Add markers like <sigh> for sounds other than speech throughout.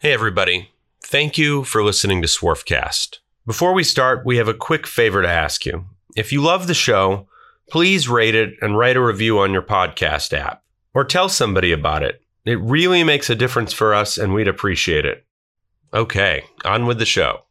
Hey, everybody. Thank you for listening to Swarfcast. Before we start, we have a quick favor to ask you. If you love the show, please rate it and write a review on your podcast app or tell somebody about it. It really makes a difference for us and we'd appreciate it. Okay, on with the show.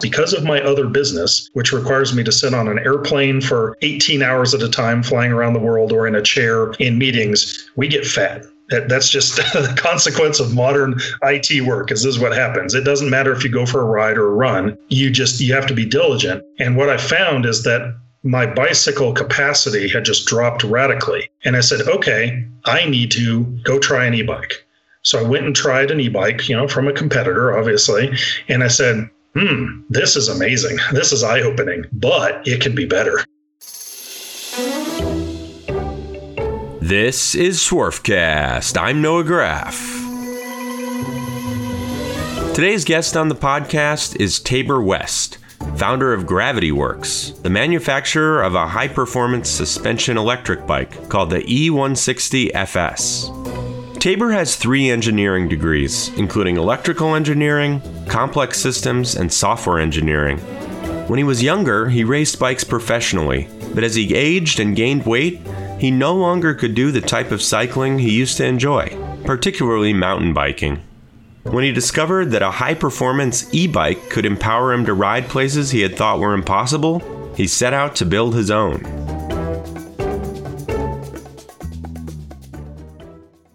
because of my other business, which requires me to sit on an airplane for 18 hours at a time, flying around the world, or in a chair in meetings, we get fat. That, that's just <laughs> the consequence of modern IT work. Is this is what happens? It doesn't matter if you go for a ride or a run. You just you have to be diligent. And what I found is that my bicycle capacity had just dropped radically. And I said, okay, I need to go try an e-bike. So I went and tried an e-bike, you know, from a competitor, obviously. And I said, hmm, this is amazing. This is eye opening, but it can be better. This is Swarfcast. I'm Noah Graff. Today's guest on the podcast is Tabor West, founder of Gravity Worx, the manufacturer of a high performance suspension electric bike called the E160FS. Tabor has three engineering degrees, including electrical engineering, complex systems, and software engineering. When he was younger, he raced bikes professionally, but as he aged and gained weight, he no longer could do the type of cycling he used to enjoy, particularly mountain biking. When he discovered that a high performance e bike could empower him to ride places he had thought were impossible, he set out to build his own.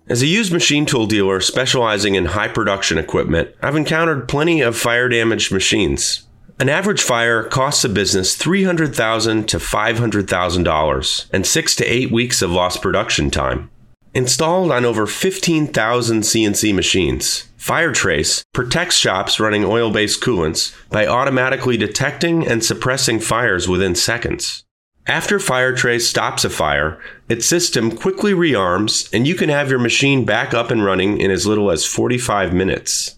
As a used machine tool dealer specializing in high production equipment, I've encountered plenty of fire damaged machines. An average fire costs a business 300,000 to $500,000 and 6 to 8 weeks of lost production time. Installed on over 15,000 CNC machines, FireTrace protects shops running oil based coolants by automatically detecting and suppressing fires within seconds. After FireTrace stops a fire, its system quickly rearms and you can have your machine back up and running in as little as 45 minutes.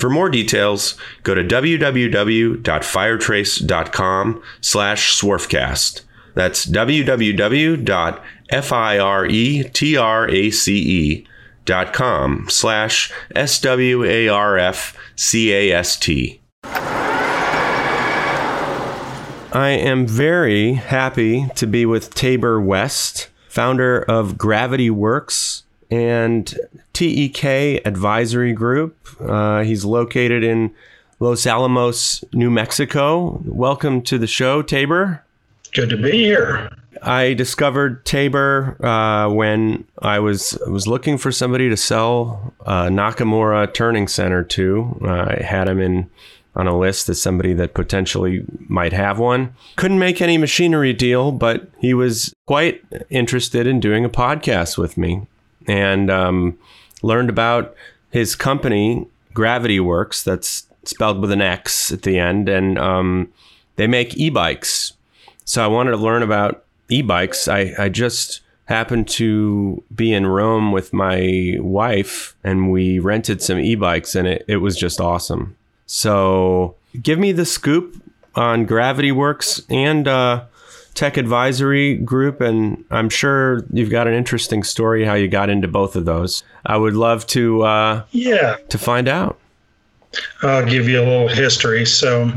For more details, go to www.firetrace.com slash swarfcast. That's www.firetrace.com slash S-W-A-R-F-C-A-S-T. I am very happy to be with Tabor West, founder of Gravity Worx and TEK Advisory Group. Uh, he's located in Los Alamos, New Mexico. Welcome to the show, Tabor. Good to be here. I discovered Tabor uh, when I was was looking for somebody to sell uh, Nakamura Turning Center to. I had him in on a list as somebody that potentially might have one. Couldn't make any machinery deal, but he was quite interested in doing a podcast with me and um, learned about his company, Gravity Worx, that's spelled with an X at the end, and um, they make e bikes. So I wanted to learn about e bikes. I, I just happened to be in Rome with my wife and we rented some e bikes, and it, it was just awesome. So give me the scoop on Gravity Works and uh, Tech Advisory Group, and I'm sure you've got an interesting story how you got into both of those. I would love to uh, yeah to find out. I'll give you a little history. So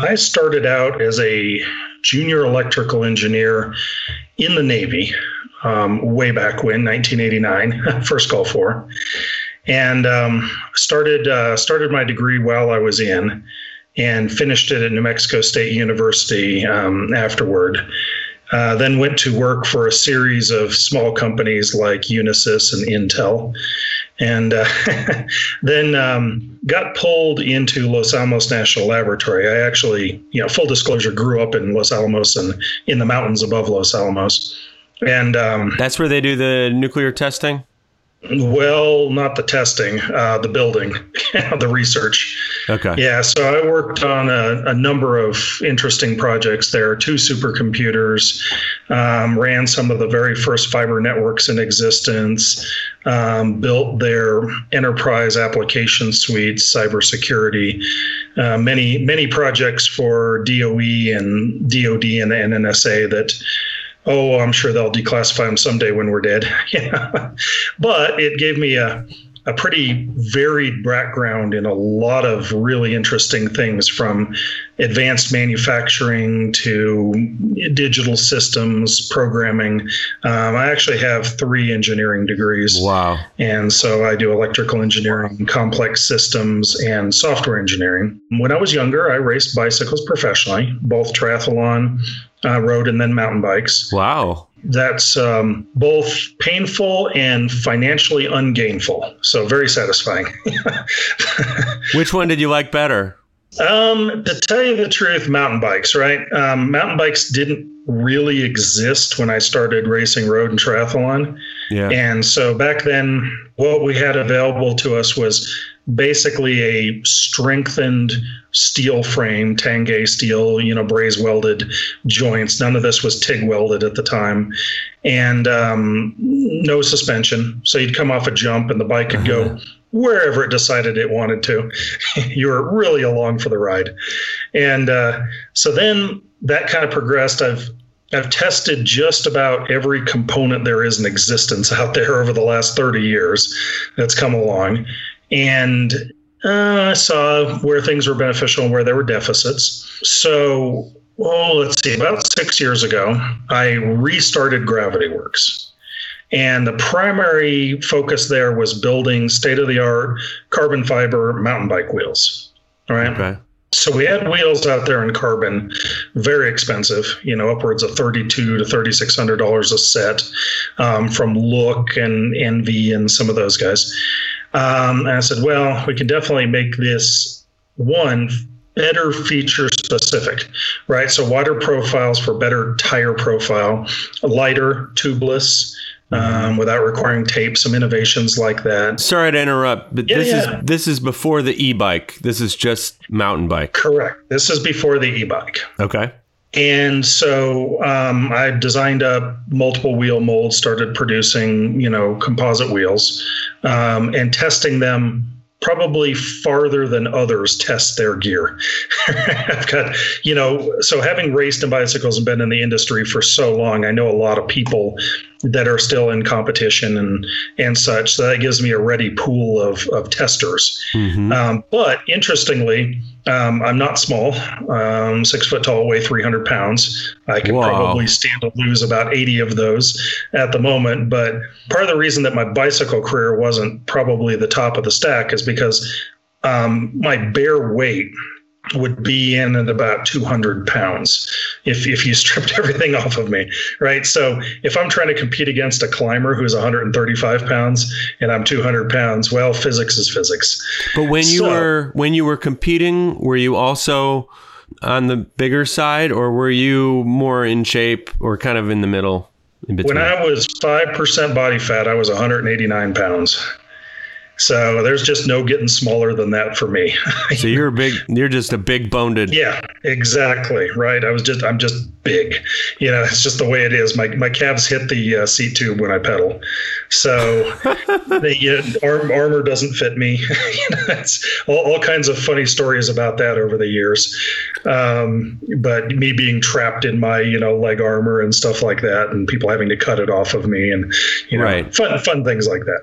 I started out as a junior electrical engineer in the Navy um, way back when, 1989, <laughs> first Gulf War and um, started uh, started my degree while I was in, and finished it at New Mexico State University um, afterward. Uh, then went to work for a series of small companies like Unisys and Intel, and uh, <laughs> then um, got pulled into Los Alamos National Laboratory. I actually, you know, full disclosure, grew up in Los Alamos and in the mountains above Los Alamos, and um, that's where they do the nuclear testing. Well, not the testing, uh, the building, <laughs> the research. Okay. Yeah, so I worked on a, a number of interesting projects there. Two supercomputers, um, ran some of the very first fiber networks in existence, um, built their enterprise application suites, cybersecurity, uh, many many projects for DOE and DoD and the NNSA that oh, I'm sure they'll declassify them someday when we're dead. <laughs> yeah. But it gave me a a pretty varied background in a lot of really interesting things from advanced manufacturing to digital systems programming. Um, I actually have three engineering degrees. Wow. And so I do electrical engineering, complex systems, and software engineering. When I was younger, I raced bicycles professionally, both triathlon, uh, road, and then mountain bikes. Wow that's um, both painful and financially ungainful. So very satisfying. <laughs> Which one did you like better? Um, to tell you the truth, mountain bikes, right? Um, mountain bikes didn't really exist when I started racing road and triathlon. Yeah. And so back then, what we had available to us was basically a strengthened steel frame, Tange steel, you know, braze welded joints. None of this was TIG welded at the time, and um, no suspension. So you'd come off a jump and the bike could go uh-huh. wherever it decided it wanted to. <laughs> you were really along for the ride, and uh, so then that kind of progressed. I've I've tested just about every component there is in existence out there over the last 30 years that's come along. And uh, I saw where things were beneficial and where there were deficits. So, well, let's see, about six years ago, I restarted Gravity Worx. And the primary focus there was building state of the art carbon fiber mountain bike wheels. All right. Okay. So we had wheels out there in carbon, very expensive, you know, upwards of thirty-two to thirty-six hundred dollars a set, um, from Look and ENVE and some of those guys. Um, and I said, well, we can definitely make this one better feature specific, right? So wider profiles for better tire profile, lighter, tubeless. Um, without requiring tape, some innovations like that. Sorry to interrupt, but yeah, this yeah. is this is before the e-bike. This is just mountain bike. Correct. This is before the e-bike. Okay. And so um, I designed up multiple wheel molds, started producing, you know, composite wheels, um, and testing them probably farther than others test their gear. <laughs> I've got, you know, so having raced in bicycles and been in the industry for so long, I know a lot of people that are still in competition and and such. So that gives me a ready pool of of testers. Mm-hmm. Um, but interestingly, um, I'm not small. Um, six foot tall, weigh 300 pounds. I can Whoa. probably stand to lose about 80 of those at the moment. But part of the reason that my bicycle career wasn't probably the top of the stack is because um, my bare weight would be in at about 200 pounds if, if you stripped <laughs> everything off of me right? So if i'm trying to compete against a climber who's 135 pounds and i'm 200 pounds well physics is physics. But when you so, were when you were competing were you also on the bigger side or were you more in shape or kind of in the middle in when i was 5% body fat i was 189 pounds so there's just no getting smaller than that for me. <laughs> so you're a big, you're just a big boned. Yeah, exactly. Right. I was just, I'm just big. You know, it's just the way it is. My my calves hit the uh, seat tube when I pedal, so <laughs> the uh, arm, armor doesn't fit me. <laughs> you know, it's all, all kinds of funny stories about that over the years. Um, but me being trapped in my you know leg armor and stuff like that, and people having to cut it off of me, and you know, right. fun fun things like that.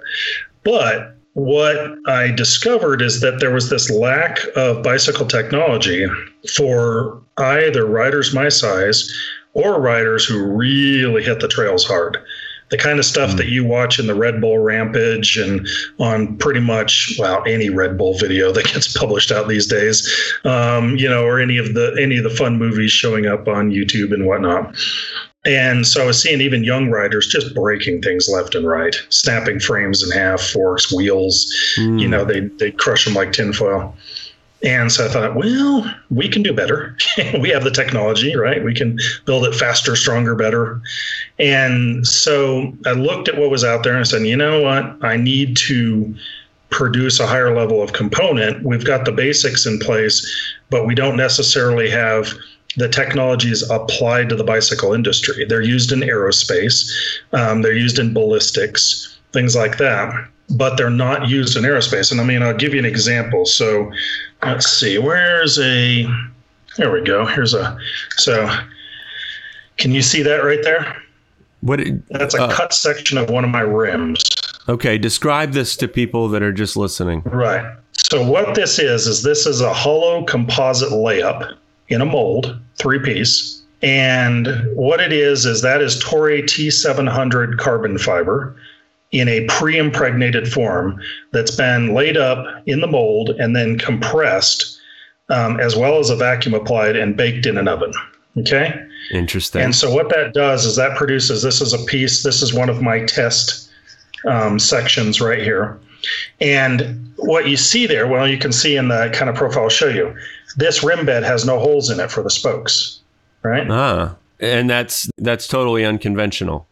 But what I discovered is that there was this lack of bicycle technology for either riders my size or riders who really hit the trails hard. The kind of stuff mm. that you watch in the Red Bull Rampage and on pretty much well any Red Bull video <laughs> that gets published out these days, um, you know, or any of the any of the fun movies showing up on YouTube and whatnot. And so I was seeing even young riders just breaking things left and right, snapping frames in half, forks, wheels. Mm. You know, they they crush them like tinfoil. And so I thought, well, we can do better. <laughs> we have the technology, right? We can build it faster, stronger, better. And so I looked at what was out there and I said, you know what? I need to produce a higher level of component. We've got the basics in place, but we don't necessarily have the technologies applied to the bicycle industry. They're used in aerospace, um, they're used in ballistics, things like that, but they're not used in aerospace. And I mean, I'll give you an example. So let's see, where's a, there we go. Here's a, so can you see that right there? What? That's a uh, cut section of one of my rims. Okay, describe this to people that are just listening. Right. So what this is is this is a hollow composite layup in a mold, three piece. And what it is is that is Toray T700 carbon fiber in a pre-impregnated form that's been laid up in the mold and then compressed, um, as well as a vacuum applied and baked in an oven. Okay. Interesting. And so what that does is that produces. This is a piece. This is one of my test um, sections right here. And what you see there, well, you can see in the kind of profile I'll show you, this rim bed has no holes in it for the spokes, right? Ah, and that's that's totally unconventional.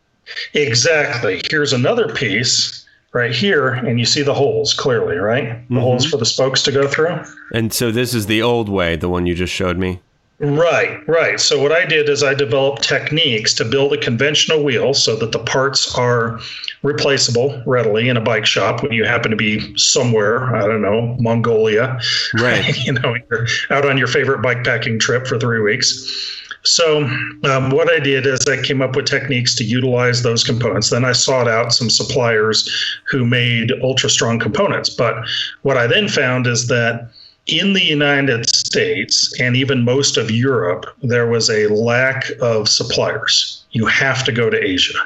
Exactly. Here's another piece right here, and you see the holes clearly, right? The mm-hmm. holes for the spokes to go through. And so this is the old way, the one you just showed me. Right, right. So what I did is I developed techniques to build a conventional wheel so that the parts are replaceable readily in a bike shop when you happen to be somewhere, I don't know, Mongolia. Right. <laughs> you know, you're out on your favorite bike packing trip for 3 weeks. So, um, what I did is I came up with techniques to utilize those components. Then I sought out some suppliers who made ultra strong components. But what I then found is that in the United States and even most of Europe, there was a lack of suppliers. You have to go to Asia.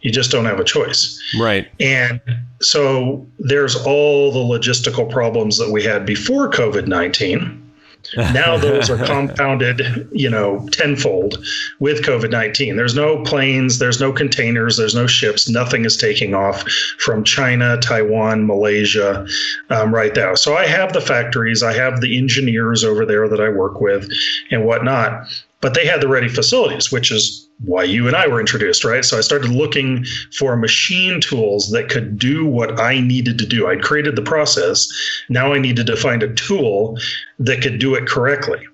You just don't have a choice. Right. And so there's all the logistical problems that we had before COVID 19 <laughs> now those are compounded, you know, tenfold with COVID 19. There's no planes, there's no containers, there's no ships, nothing is taking off from China, Taiwan, Malaysia um, right now. So I have the factories, I have the engineers over there that I work with and whatnot but they had the ready facilities, which is why you and I were introduced, right? So I started looking for machine tools that could do what I needed to do. I'd created the process. Now I needed to find a tool that could do it correctly.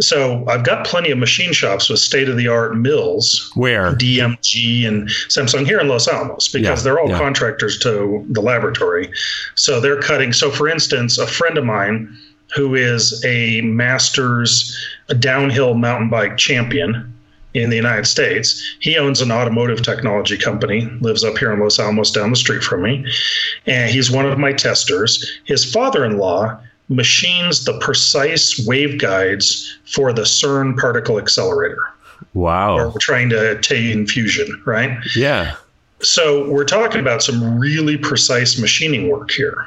So I've got plenty of machine shops with state of the art mills. Where? DMG and Samsung here in Los Alamos because yeah, they're all yeah. contractors to the laboratory. So they're cutting. So for instance, a friend of mine who is a masters a downhill mountain bike champion in the United States. He owns an automotive technology company, lives up here in Los Alamos down the street from me. And he's one of my testers. His father in law machines the precise waveguides for the CERN particle accelerator. Wow. Or we're trying to attain fusion, right? Yeah. So we're talking about some really precise machining work here.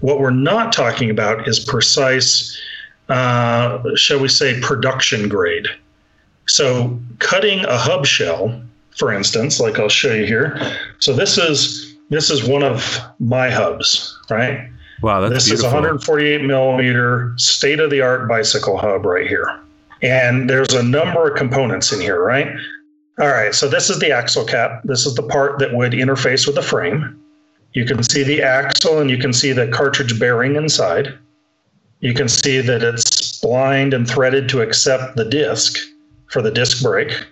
What we're not talking about is precise, uh, shall we say, production grade. So cutting a hub shell, for instance, like I'll show you here. So this is this is one of my hubs, right? Wow, that's this beautiful. is 148 millimeter state of the art bicycle hub right here. And there's a number of components in here, right? All right, so this is the axle cap. This is the part that would interface with the frame. You can see the axle and you can see the cartridge bearing inside. You can see that it's splined and threaded to accept the disc for the disc brake.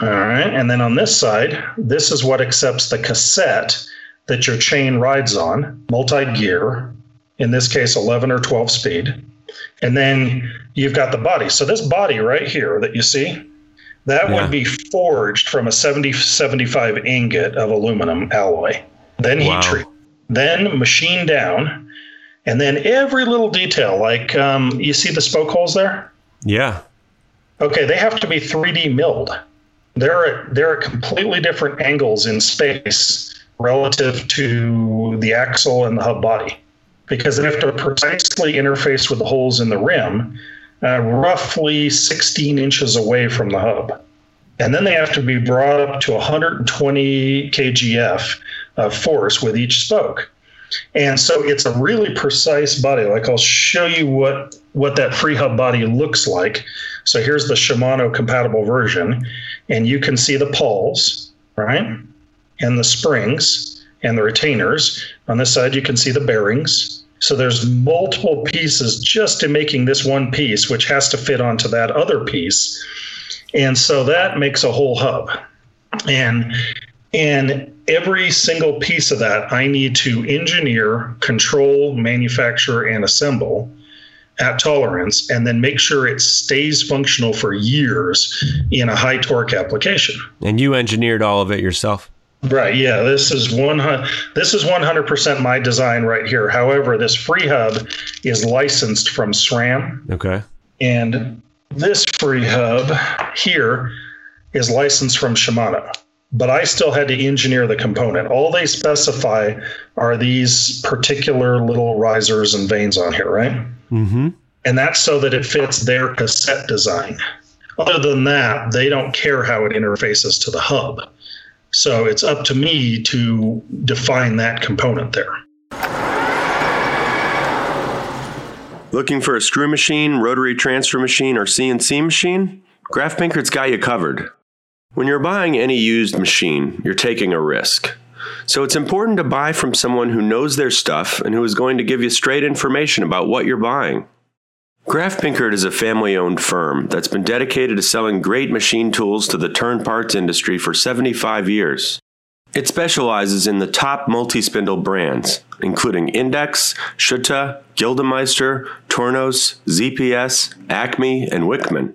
All right. And then on this side, this is what accepts the cassette that your chain rides on, multi gear, in this case, 11 or 12 speed. And then you've got the body. So this body right here that you see, that yeah. would be forged from a 70 75 ingot of aluminum alloy then heat wow. treat, then machine down, and then every little detail, like um, you see the spoke holes there. Yeah. Okay, they have to be 3D milled. They're at, they're at completely different angles in space relative to the axle and the hub body because they have to precisely interface with the holes in the rim, uh, roughly 16 inches away from the hub. And then they have to be brought up to 120 kgf uh, force with each spoke. And so it's a really precise body. Like I'll show you what what that free hub body looks like. So here's the Shimano compatible version, and you can see the pawls, right? And the springs and the retainers. On this side, you can see the bearings. So there's multiple pieces just in making this one piece, which has to fit onto that other piece. And so that makes a whole hub. And and every single piece of that I need to engineer, control, manufacture, and assemble. At tolerance and then make sure it stays functional for years in a high torque application. And you engineered all of it yourself? Right. Yeah. This is one. This is one hundred percent my design right here. However, this free hub is licensed from SRAM. Okay. And this free hub here is licensed from Shimano. But I still had to engineer the component. All they specify are these particular little risers and vanes on here, right? Mm-hmm. And that's so that it fits their cassette design. Other than that, they don't care how it interfaces to the hub. So it's up to me to define that component there. Looking for a screw machine, rotary transfer machine, or CNC machine? Graf Pinkert's got you covered. When you're buying any used machine, you're taking a risk. So it's important to buy from someone who knows their stuff and who is going to give you straight information about what you're buying. Graf Pinkert is a family owned firm that's been dedicated to selling great machine tools to the turn parts industry for 75 years. It specializes in the top multi spindle brands, including Index, Schutte, Gildemeister, Tornos, ZPS, Acme, and Wickman.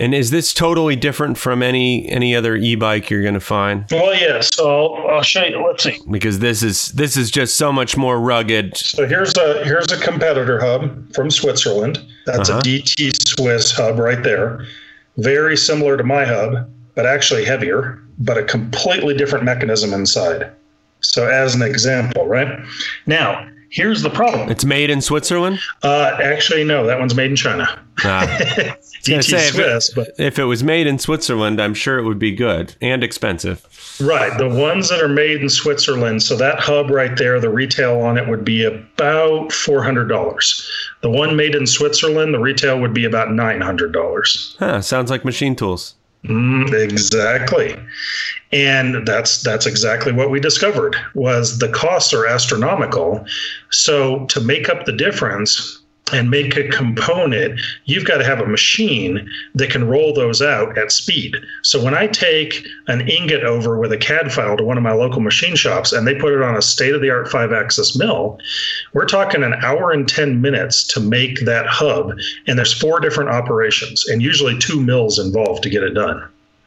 And is this totally different from any any other e-bike you're going to find? Well, yeah. So I'll, show you. Let's see. Because this is this is just so much more rugged. So here's a here's a competitor hub from Switzerland. That's uh-huh. a DT Swiss hub right there. Very similar to my hub, but actually heavier, but a completely different mechanism inside. So as an example, right now, here's the problem. It's made in Switzerland. Uh, actually, no. That one's made in China. Ah. <laughs> DT say, Swiss, if it, but if it was made in Switzerland, I'm sure it would be good and expensive. Right, the ones that are made in Switzerland. So that hub right there, the retail on it would be about four hundred dollars. The one made in Switzerland, the retail would be about nine hundred dollars. Huh, sounds like machine tools. Mm, exactly. And that's that's exactly what we discovered was the costs are astronomical. So to make up the difference and make a component, you've got to have a machine that can roll those out at speed. So when I take an ingot over with a CAD file to one of my local machine shops and they put it on a state of the art five axis mill, we're talking an hour and 10 minutes to make that hub. And there's four different operations and usually two mills involved to get it done.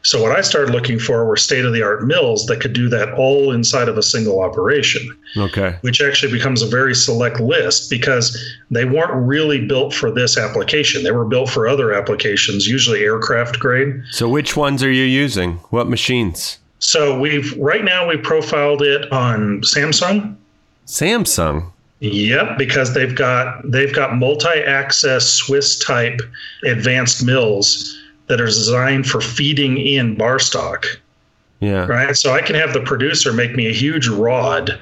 So what I started looking for were state of the art mills that could do that all inside of a single operation. Okay. Which actually becomes a very select list because they weren't really built for this application. They were built for other applications, usually aircraft grade. So which ones are you using? What machines? So we've right now we profiled it on Samsung. Samsung. Yep, because they've got they've got multi-axis Swiss type advanced mills that are designed for feeding in bar stock. Yeah. Right. So I can have the producer make me a huge rod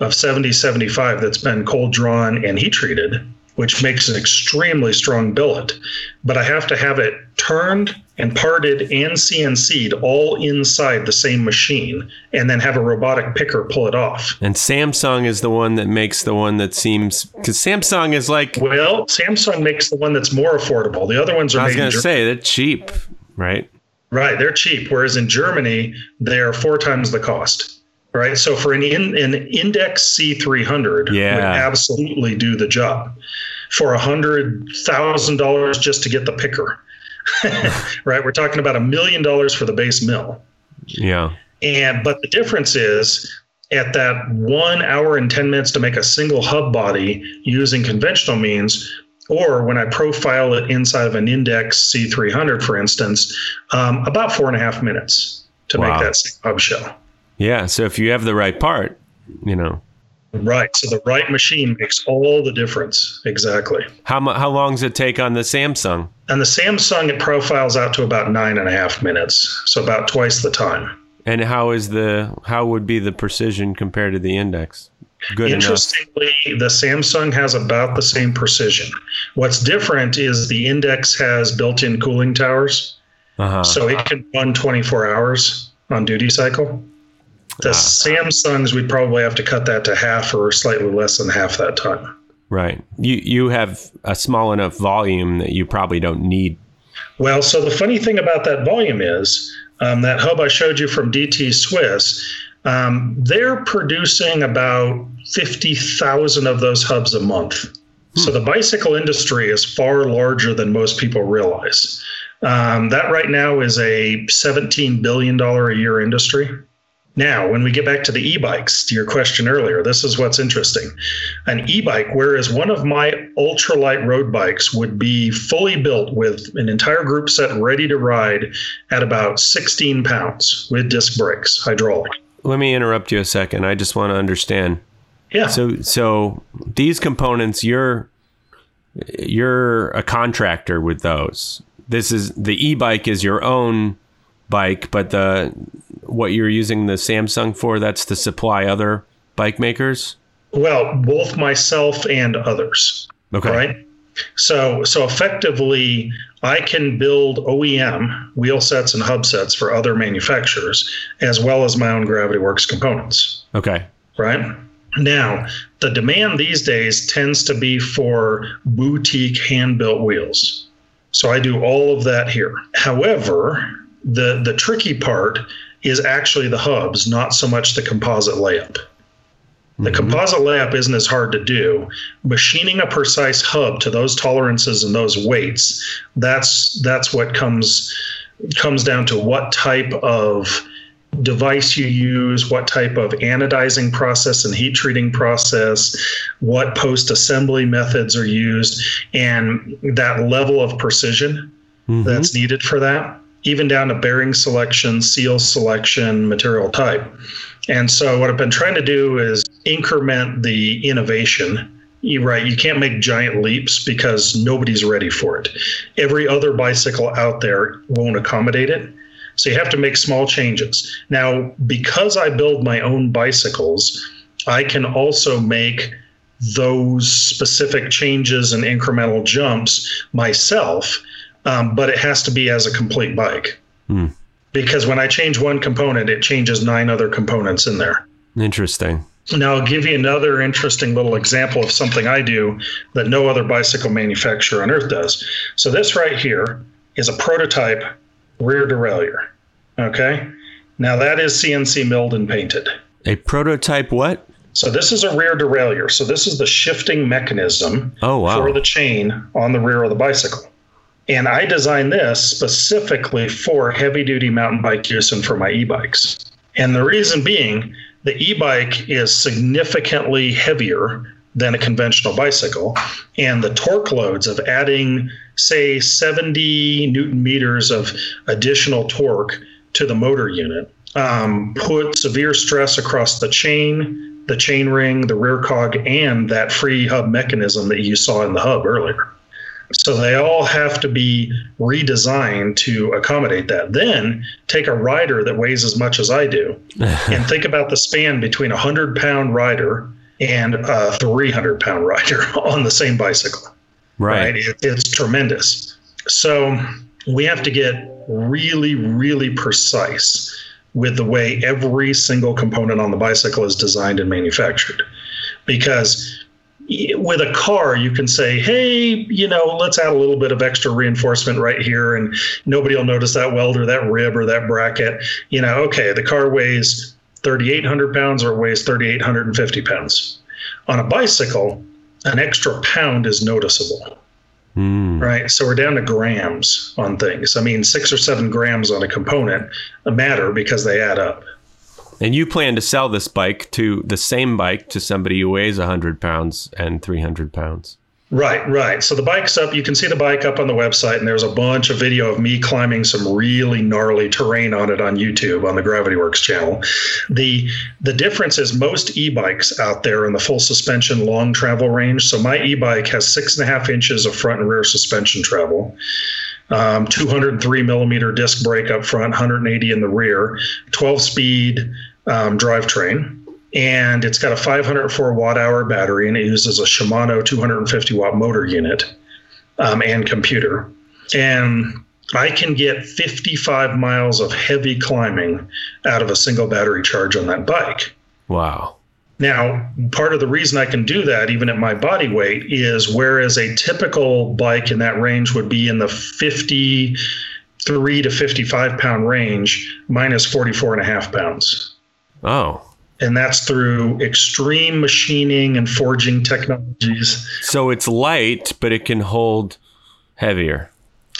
of 7075 that's been cold drawn and heat treated which makes an extremely strong billet. But I have to have it turned and parted and CNC'd all inside the same machine and then have a robotic picker pull it off. And Samsung is the one that makes the one that seems because Samsung is like well, Samsung makes the one that's more affordable. The other ones are. I was going to say they're cheap, right? Right, they're cheap. Whereas in Germany, they're four times the cost. Right, so for an in, an Index C300, yeah. would absolutely do the job for a hundred thousand dollars just to get the picker. <laughs> right, we're talking about a million dollars for the base mill. Yeah, and but the difference is at that one hour and 10 minutes to make a single hub body using conventional means, or when I profile it inside of an Index C300, for instance, um, about four and a half minutes to wow. make that hub shell. Yeah. So if you have the right part, you know. Right. So the right machine makes all the difference. Exactly. How, how long does it take on the Samsung? On the Samsung, it profiles out to about nine and a half minutes. So about twice the time. And how is the how would be the precision compared to the index? good Interestingly, enough? the Samsung has about the same precision. What's different is the Index has built-in cooling towers, uh-huh. so it can run 24 hours on duty cycle. The ah. Samsungs, we'd probably have to cut that to half or slightly less than half that time. Right. You you have a small enough volume that you probably don't need. Well, so the funny thing about that volume is um, that hub I showed you from DT Swiss. Um, they're producing about 50,000 of those hubs a month. Hmm. So the bicycle industry is far larger than most people realize. Um, that right now is a $17 billion a year industry. Now, when we get back to the e bikes, to your question earlier, this is what's interesting. An e bike, whereas one of my ultralight road bikes would be fully built with an entire group set ready to ride at about 16 pounds with disc brakes, hydraulic. Let me interrupt you a second. I just want to understand. Yeah. So, so these components, you're you're a contractor with those. This is the e-bike is your own bike, but the what you're using the Samsung for, that's to supply other bike makers? Well, both myself and others. Okay. Right? So so effectively I can build OEM wheel sets and hub sets for other manufacturers as well as my own Gravity Worx components. Okay. Right? Now, the demand these days tends to be for boutique hand built wheels. So I do all of that here. However, the the tricky part is actually the hubs, not so much the composite layup. The mm-hmm. composite layup isn't as hard to do. Machining a precise hub to those tolerances and those weights, that's that's what comes comes down to what type of device you use, what type of anodizing process and heat treating process, what post assembly methods are used, and that level of precision mm-hmm. that's needed for that even down to bearing selection, seal selection, material type. And so what I've been trying to do is increment the innovation. You're right, you can't make giant leaps because nobody's ready for it. Every other bicycle out there won't accommodate it. So you have to make small changes. Now, because I build my own bicycles, I can also make those specific changes and incremental jumps myself um, but it has to be as a complete bike. Hmm. Because when I change one component, it changes nine other components in there. Interesting. Now, I'll give you another interesting little example of something I do that no other bicycle manufacturer on earth does. So, this right here is a prototype rear derailleur. Okay. Now, that is CNC milled and painted. A prototype what? So, this is a rear derailleur. So, this is the shifting mechanism oh, wow. for the chain on the rear of the bicycle. And I designed this specifically for heavy duty mountain bike use and for my e bikes. And the reason being, the e bike is significantly heavier than a conventional bicycle. And the torque loads of adding, say, 70 newton meters of additional torque to the motor unit um, put severe stress across the chain, the chain ring, the rear cog, and that free hub mechanism that you saw in the hub earlier. So they all have to be redesigned to accommodate that. Then take a rider that weighs as much as I do <laughs> and think about the span between a 100 pound rider and a 300 pound rider <laughs> on the same bicycle. Right. right? It, it's tremendous. So we have to get really, really precise with the way every single component on the bicycle is designed and manufactured. Because with a car, you can say, hey, you know, let's add a little bit of extra reinforcement right here, and nobody will notice that weld or that rib or that bracket. You know, okay, the car weighs 3,800 pounds or it weighs 3,850 pounds. On a bicycle, an extra pound is noticeable. Mm. Right. So we're down to grams on things. I mean, six or seven grams on a component matter because they add up. And you plan to sell this bike to the same bike to somebody who weighs 100 pounds and 300 pounds. Right, right. So the bike's up. You can see the bike up on the website, and there's a bunch of video of me climbing some really gnarly terrain on it on YouTube on the Gravity Worx channel. The the difference is most e-bikes out there in the full suspension long travel range. So my e-bike has six and a half inches of front and rear suspension travel. Um, 203 millimeter disc brake up front, 180 in the rear, 12 speed um, drivetrain. and it's got a 504 watt hour battery, and it uses a Shimano 250 watt motor unit um, and computer. And I can get 55 miles of heavy climbing out of a single battery charge on that bike. Wow. Now, part of the reason I can do that, even at my body weight, is whereas a typical bike in that range would be in the 53 to 55 pound range, 44 and a half pounds. Oh. And that's through extreme machining and forging technologies. So it's light, but it can hold heavier.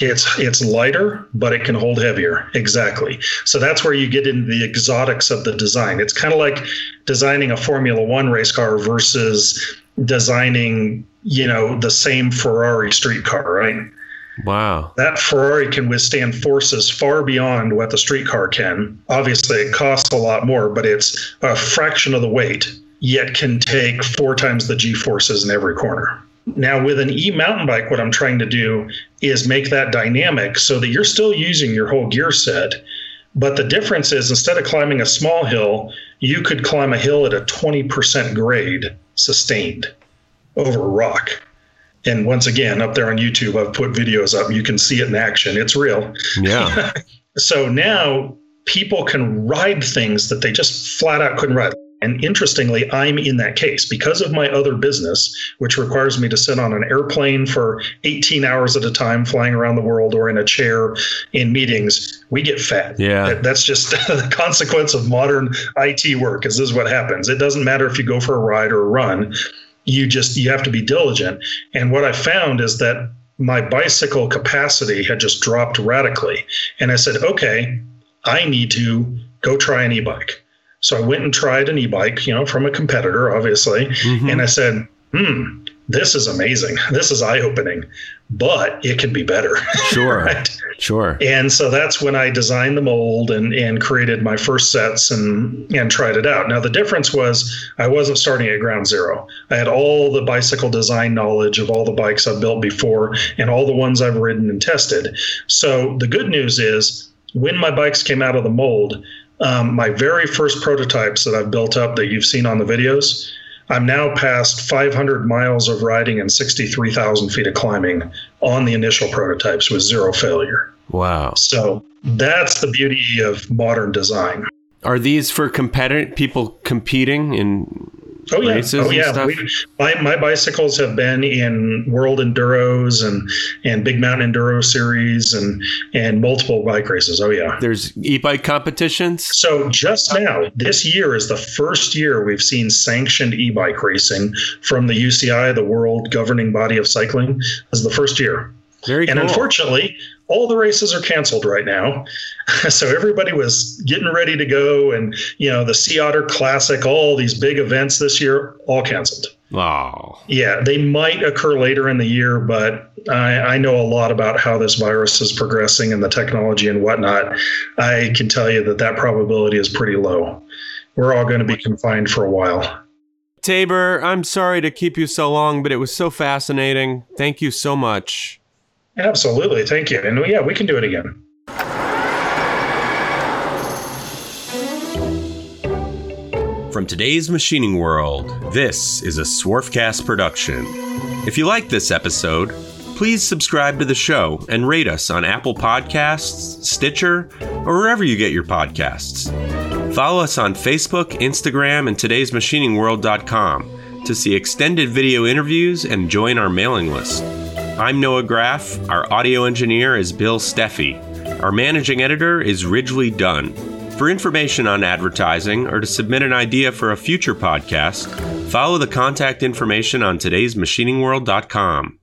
It's it's lighter, but it can hold heavier. Exactly. So that's where you get into the exotics of the design. It's kind of like designing a Formula One race car versus designing, you know, the same Ferrari street car, right? Wow. That Ferrari can withstand forces far beyond what the street car can. Obviously, it costs a lot more, but it's a fraction of the weight, yet can take four times the G forces in every corner. Now, with an e mountain bike, what I'm trying to do is make that dynamic so that you're still using your whole gear set. But the difference is instead of climbing a small hill, you could climb a hill at a 20% grade sustained over rock. And once again, up there on YouTube, I've put videos up. You can see it in action. It's real. Yeah. <laughs> so now people can ride things that they just flat out couldn't ride. And interestingly, I'm in that case because of my other business, which requires me to sit on an airplane for 18 hours at a time, flying around the world, or in a chair in meetings. We get fat. Yeah. That's just <laughs> the consequence of modern IT work. Is this is what happens? It doesn't matter if you go for a ride or a run. You just you have to be diligent. And what I found is that my bicycle capacity had just dropped radically. And I said, okay, I need to go try an e-bike. So I went and tried an e-bike, you know, from a competitor, obviously, mm-hmm. and I said, "Hmm, this is amazing. This is eye-opening, but it can be better." Sure. <laughs> right? Sure. And so that's when I designed the mold and and created my first sets and and tried it out. Now the difference was I wasn't starting at ground zero. I had all the bicycle design knowledge of all the bikes I've built before and all the ones I've ridden and tested. So the good news is when my bikes came out of the mold, um, my very first prototypes that I've built up that you've seen on the videos, I'm now past 500 miles of riding and 63,000 feet of climbing on the initial prototypes with zero failure. Wow. So that's the beauty of modern design. Are these for competitive people competing in Oh yeah, oh yeah. We, my my bicycles have been in World Enduros and and Big Mountain Enduro Series and and multiple bike races. Oh yeah. There's e-bike competitions. So just now, this year is the first year we've seen sanctioned e-bike racing from the UCI, the World Governing Body of Cycling. This is the first year. Very and cool. unfortunately, all the races are canceled right now. <laughs> so everybody was getting ready to go, and you know the Sea Otter Classic, all these big events this year, all canceled. Oh. Yeah, they might occur later in the year, but I, I know a lot about how this virus is progressing and the technology and whatnot. I can tell you that that probability is pretty low. We're all going to be confined for a while. Tabor, I'm sorry to keep you so long, but it was so fascinating. Thank you so much. Absolutely. Thank you. And yeah, we can do it again. From today's machining world, this is a Swarfcast production. If you like this episode, please subscribe to the show and rate us on Apple Podcasts, Stitcher, or wherever you get your podcasts. Follow us on Facebook, Instagram, and today'smachiningworld.com to see extended video interviews and join our mailing list. I'm Noah Graff. Our audio engineer is Bill Steffi. Our managing editor is Ridgely Dunn. For information on advertising or to submit an idea for a future podcast, follow the contact information on today'smachiningworld.com.